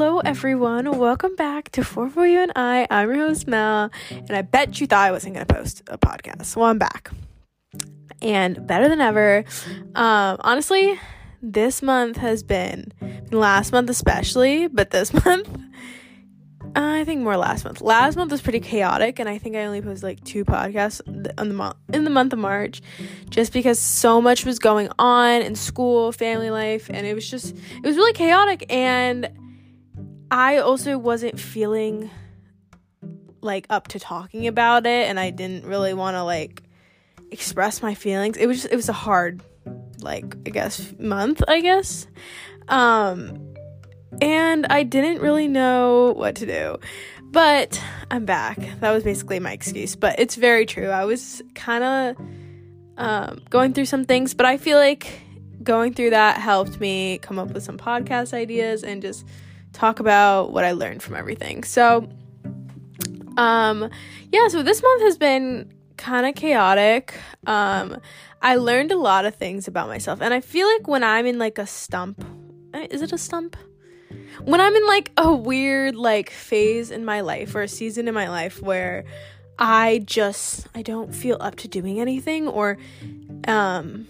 Hello, everyone. Welcome back to For For You and I. I'm your host, Mel, and I bet you thought I wasn't going to post a podcast. Well, I'm back. And better than ever. Um, honestly, this month has been, last month especially, but this month, I think more last month. Last month was pretty chaotic, and I think I only posted like two podcasts in the month in the month of March, just because so much was going on in school, family life, and it was just it was really chaotic. And I also wasn't feeling like up to talking about it, and I didn't really want to like express my feelings. It was just, it was a hard like I guess month, I guess. Um and I didn't really know what to do. But I'm back. That was basically my excuse. But it's very true. I was kind of um, going through some things, but I feel like going through that helped me come up with some podcast ideas and just talk about what I learned from everything. So, um, yeah, so this month has been kind of chaotic. Um, I learned a lot of things about myself, and I feel like when I'm in like a stump, eh, is it a stump? when I'm in like a weird like phase in my life or a season in my life where I just I don't feel up to doing anything or um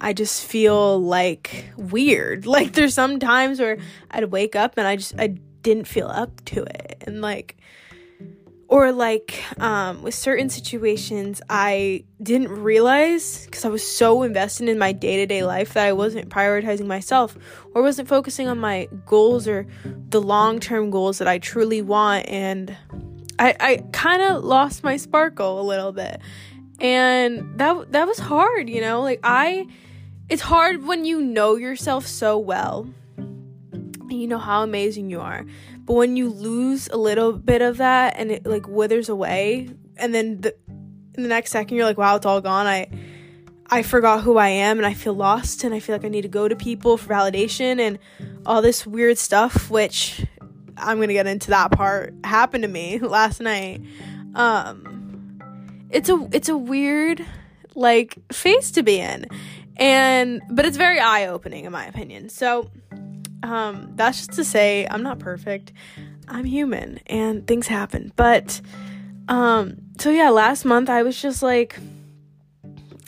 I just feel like weird. Like there's some times where I'd wake up and I just I didn't feel up to it. And like or like um, with certain situations i didn't realize because i was so invested in my day-to-day life that i wasn't prioritizing myself or wasn't focusing on my goals or the long-term goals that i truly want. And i, I kind of lost my sparkle a little bit. And that that was hard you know? Like i it's hard when you know yourself so well and you know how amazing you are but when you lose a little bit of that and it like withers away, and then the, in the next second you're like, wow, it's all gone. I I forgot who I am and I feel lost and I feel like I need to go to people for validation and all this weird stuff, which I'm gonna get into that part happened to me last night. Um it's a it's a weird like phase to be in. And but it's very eye opening in my opinion. So um, that's just to say, I'm not perfect. I'm human and things happen. But, um, so yeah, last month I was just like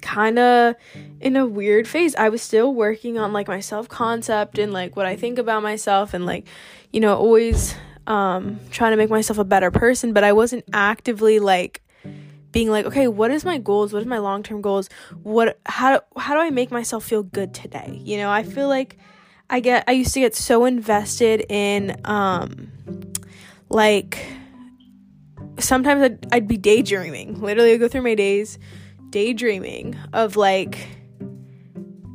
kind of in a weird phase. I was still working on like my self concept and like what I think about myself and like, you know, always um trying to make myself a better person, but I wasn't actively like being like, okay, what is my goals? What is my long-term goals? What how how do I make myself feel good today? You know, I feel like I get I used to get so invested in um like sometimes I'd, I'd be daydreaming. Literally I'd go through my days daydreaming of like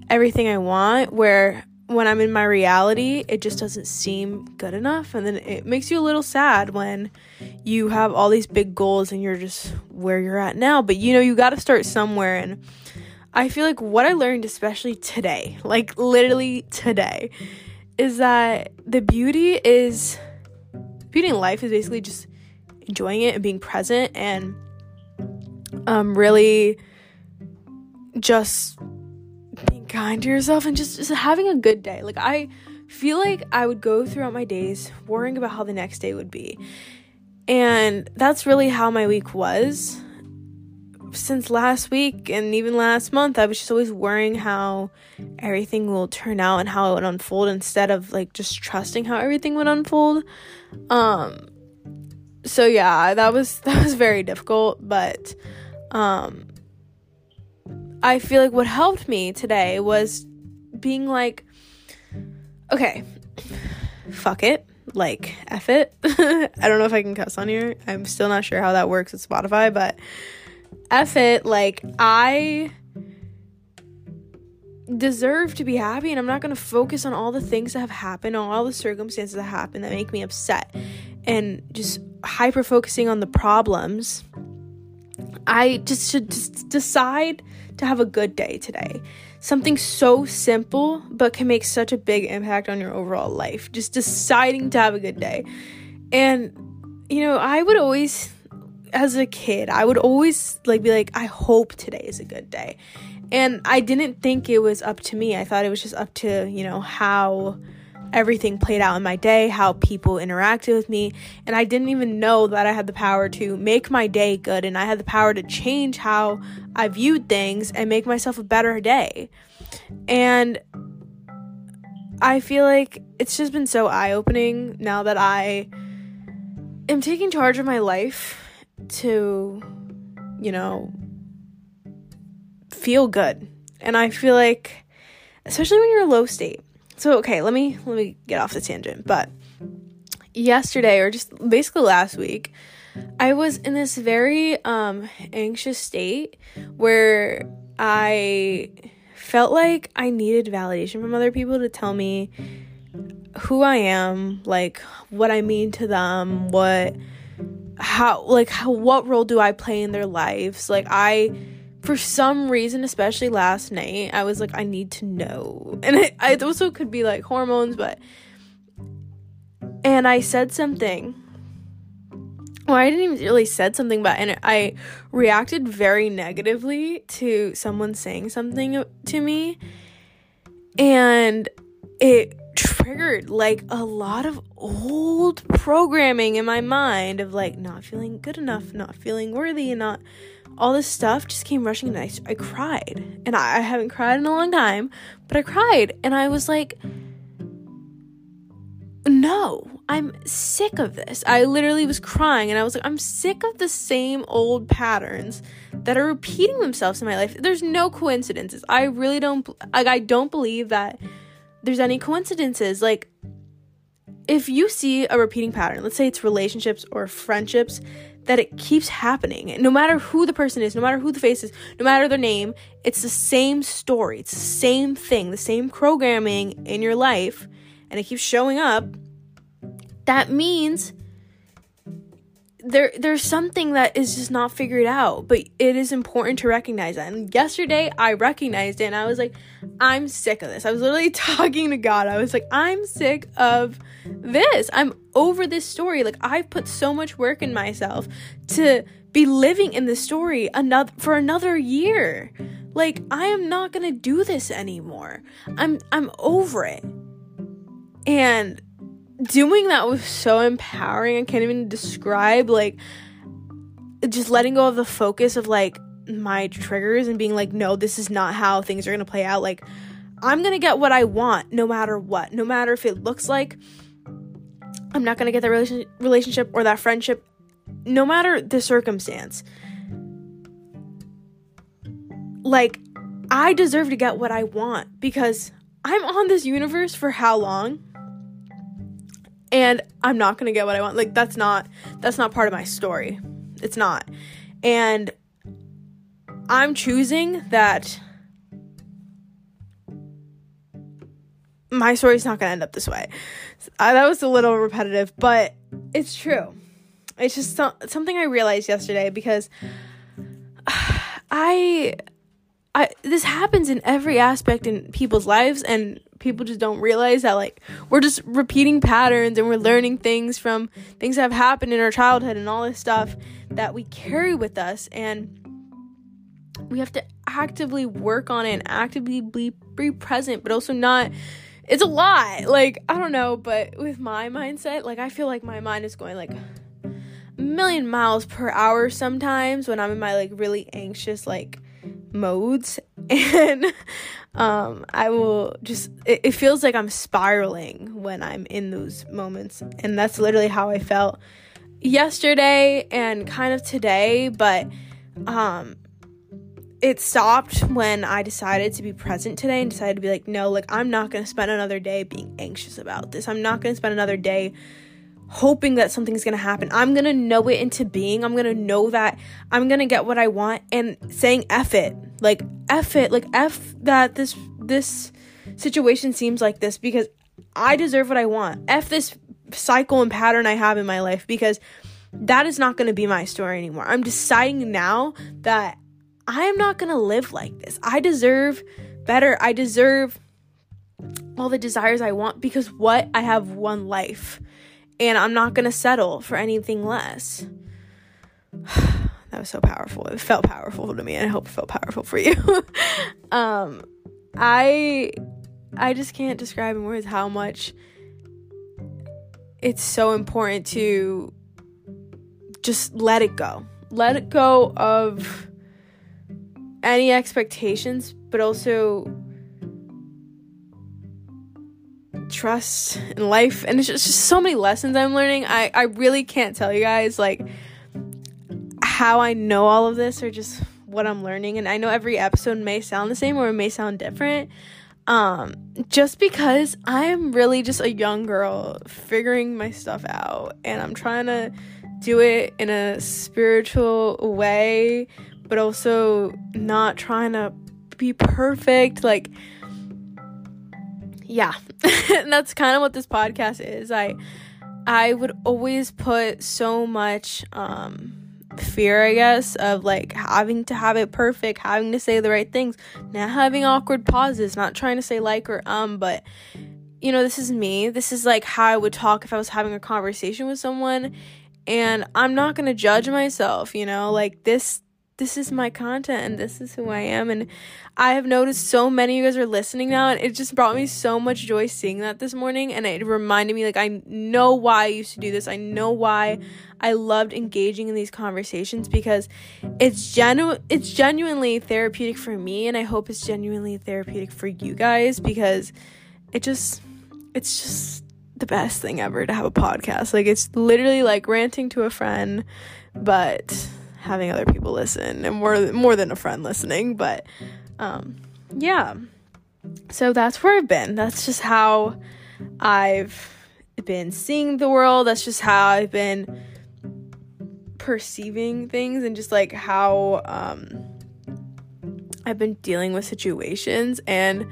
everything I want where when I'm in my reality, it just doesn't seem good enough. And then it makes you a little sad when you have all these big goals and you're just where you're at now. But you know, you got to start somewhere. And I feel like what I learned, especially today, like literally today, is that the beauty is beauty in life is basically just enjoying it and being present and um really just being kind to yourself and just, just having a good day. Like I feel like I would go throughout my days worrying about how the next day would be. And that's really how my week was since last week and even last month, I was just always worrying how everything will turn out and how it would unfold instead of like just trusting how everything would unfold. Um so yeah, that was that was very difficult, but um I feel like what helped me today was being like okay, fuck it. Like, F it. I don't know if I can cuss on here. I'm still not sure how that works with Spotify, but F it, like, I deserve to be happy and I'm not going to focus on all the things that have happened, on all the circumstances that happen that make me upset and just hyper focusing on the problems. I just should just decide to have a good day today. Something so simple but can make such a big impact on your overall life. Just deciding to have a good day. And you know, I would always as a kid, I would always like be like, I hope today is a good day. And I didn't think it was up to me. I thought it was just up to, you know, how everything played out in my day, how people interacted with me, and I didn't even know that I had the power to make my day good and I had the power to change how I viewed things and make myself a better day. And I feel like it's just been so eye opening now that I am taking charge of my life to, you know, feel good. And I feel like, especially when you're a low state. So okay, let me let me get off the tangent. But yesterday or just basically last week, I was in this very um anxious state where I felt like I needed validation from other people to tell me who I am, like what I mean to them, what how like how, what role do I play in their lives? Like I for some reason, especially last night, I was like I need to know. And it also could be like hormones, but and I said something well, I didn't even really said something, but and I reacted very negatively to someone saying something to me, and it triggered like a lot of old programming in my mind of like not feeling good enough, not feeling worthy, and not all this stuff just came rushing and I, I cried. And I, I haven't cried in a long time, but I cried and I was like, no, I'm sick of this. I literally was crying and I was like, I'm sick of the same old patterns that are repeating themselves in my life. There's no coincidences. I really don't like I don't believe that there's any coincidences. Like if you see a repeating pattern, let's say it's relationships or friendships, that it keeps happening. No matter who the person is, no matter who the face is, no matter their name, it's the same story. It's the same thing, the same programming in your life, and it keeps showing up that means there there's something that is just not figured out but it is important to recognize that. And yesterday i recognized it and i was like i'm sick of this. I was literally talking to god. I was like i'm sick of this. I'm over this story. Like i've put so much work in myself to be living in this story another for another year. Like i am not gonna do this anymore. I'm i'm over it. And doing that was so empowering. I can't even describe like just letting go of the focus of like my triggers and being like, no, this is not how things are gonna play out. Like, I'm gonna get what I want no matter what, no matter if it looks like I'm not gonna get that relation- relationship or that friendship, no matter the circumstance. Like, I deserve to get what I want because I'm on this universe for how long? And I'm not going to get what I want. Like that's not that's not part of my story. It's not. And I'm choosing that my story's not going to end up this way. Uh, that was a little repetitive, but it's true. It's just so- something I realized yesterday because I I this happens in every aspect in people's lives and people just don't realize that like we're just repeating patterns and we're learning things from things that have happened in our childhood and all this stuff that we carry with us and we have to actively work on it and actively be, be present but also not it's a lot like i don't know but with my mindset like i feel like my mind is going like a million miles per hour sometimes when i'm in my like really anxious like modes and um i will just it, it, feels like i'm spiraling when i'm in those moments and that's literally how i felt yesterday and kind of today but um it stopped when i decided to be present today and decided to be like no like i'm not going to spend another day being anxious about this. I'm not going to spend another day hoping that something's gonna happen. I'm gonna know it into being. I'm gonna know that I'm gonna get what I want and saying F it. Like F it. Like F that this this situation seems like this because I deserve what I want. F this cycle and pattern I have in my life because that is not gonna be my story anymore. I'm deciding now that I am not gonna live like this. I deserve better. I deserve all the desires I want because what? I have one life and I'm not going to settle for anything less. that was so powerful. It felt powerful to me, and I hope it felt powerful for you. um, I I just can't describe in words how much it's so important to just let it go. Let it go of any expectations, but also trust in life. And it's just, just so many lessons I'm learning. I, I really can't tell you guys like how I know all of this or just what I'm learning. And I know every episode may sound the same or it may sound different. Um, just because I'm really just a young girl figuring my stuff out and I'm trying to do it in a spiritual way, but also not trying to be perfect. Like, yeah, that's kind of what this podcast is. I I would always put so much um fear, I guess, of like having to have it perfect, having to say the right things, not having awkward pauses, not trying to say like or um, but you know, this is me. This is like how I would talk if I was having a conversation with someone and I'm not going to judge myself, you know? Like this this is my content and this is who I am. And I have noticed so many of you guys are listening now, and it just brought me so much joy seeing that this morning. And it reminded me, like, I know why I used to do this. I know why I loved engaging in these conversations because it's genu- it's genuinely therapeutic for me, and I hope it's genuinely therapeutic for you guys because it just it's just the best thing ever to have a podcast. Like it's literally like ranting to a friend, but having other people listen and more more than a friend listening, but um yeah. So that's where I've been. That's just how I've been seeing the world. That's just how I've been perceiving things and just like how um I've been dealing with situations and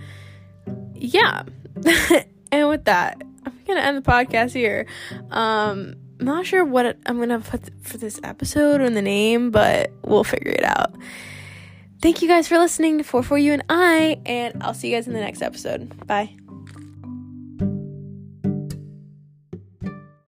yeah. and with that, I'm gonna end the podcast here. Um I'm not sure what I'm gonna put for this episode or the name, but we'll figure it out. Thank you guys for listening to 4 for You and I, and I'll see you guys in the next episode. Bye.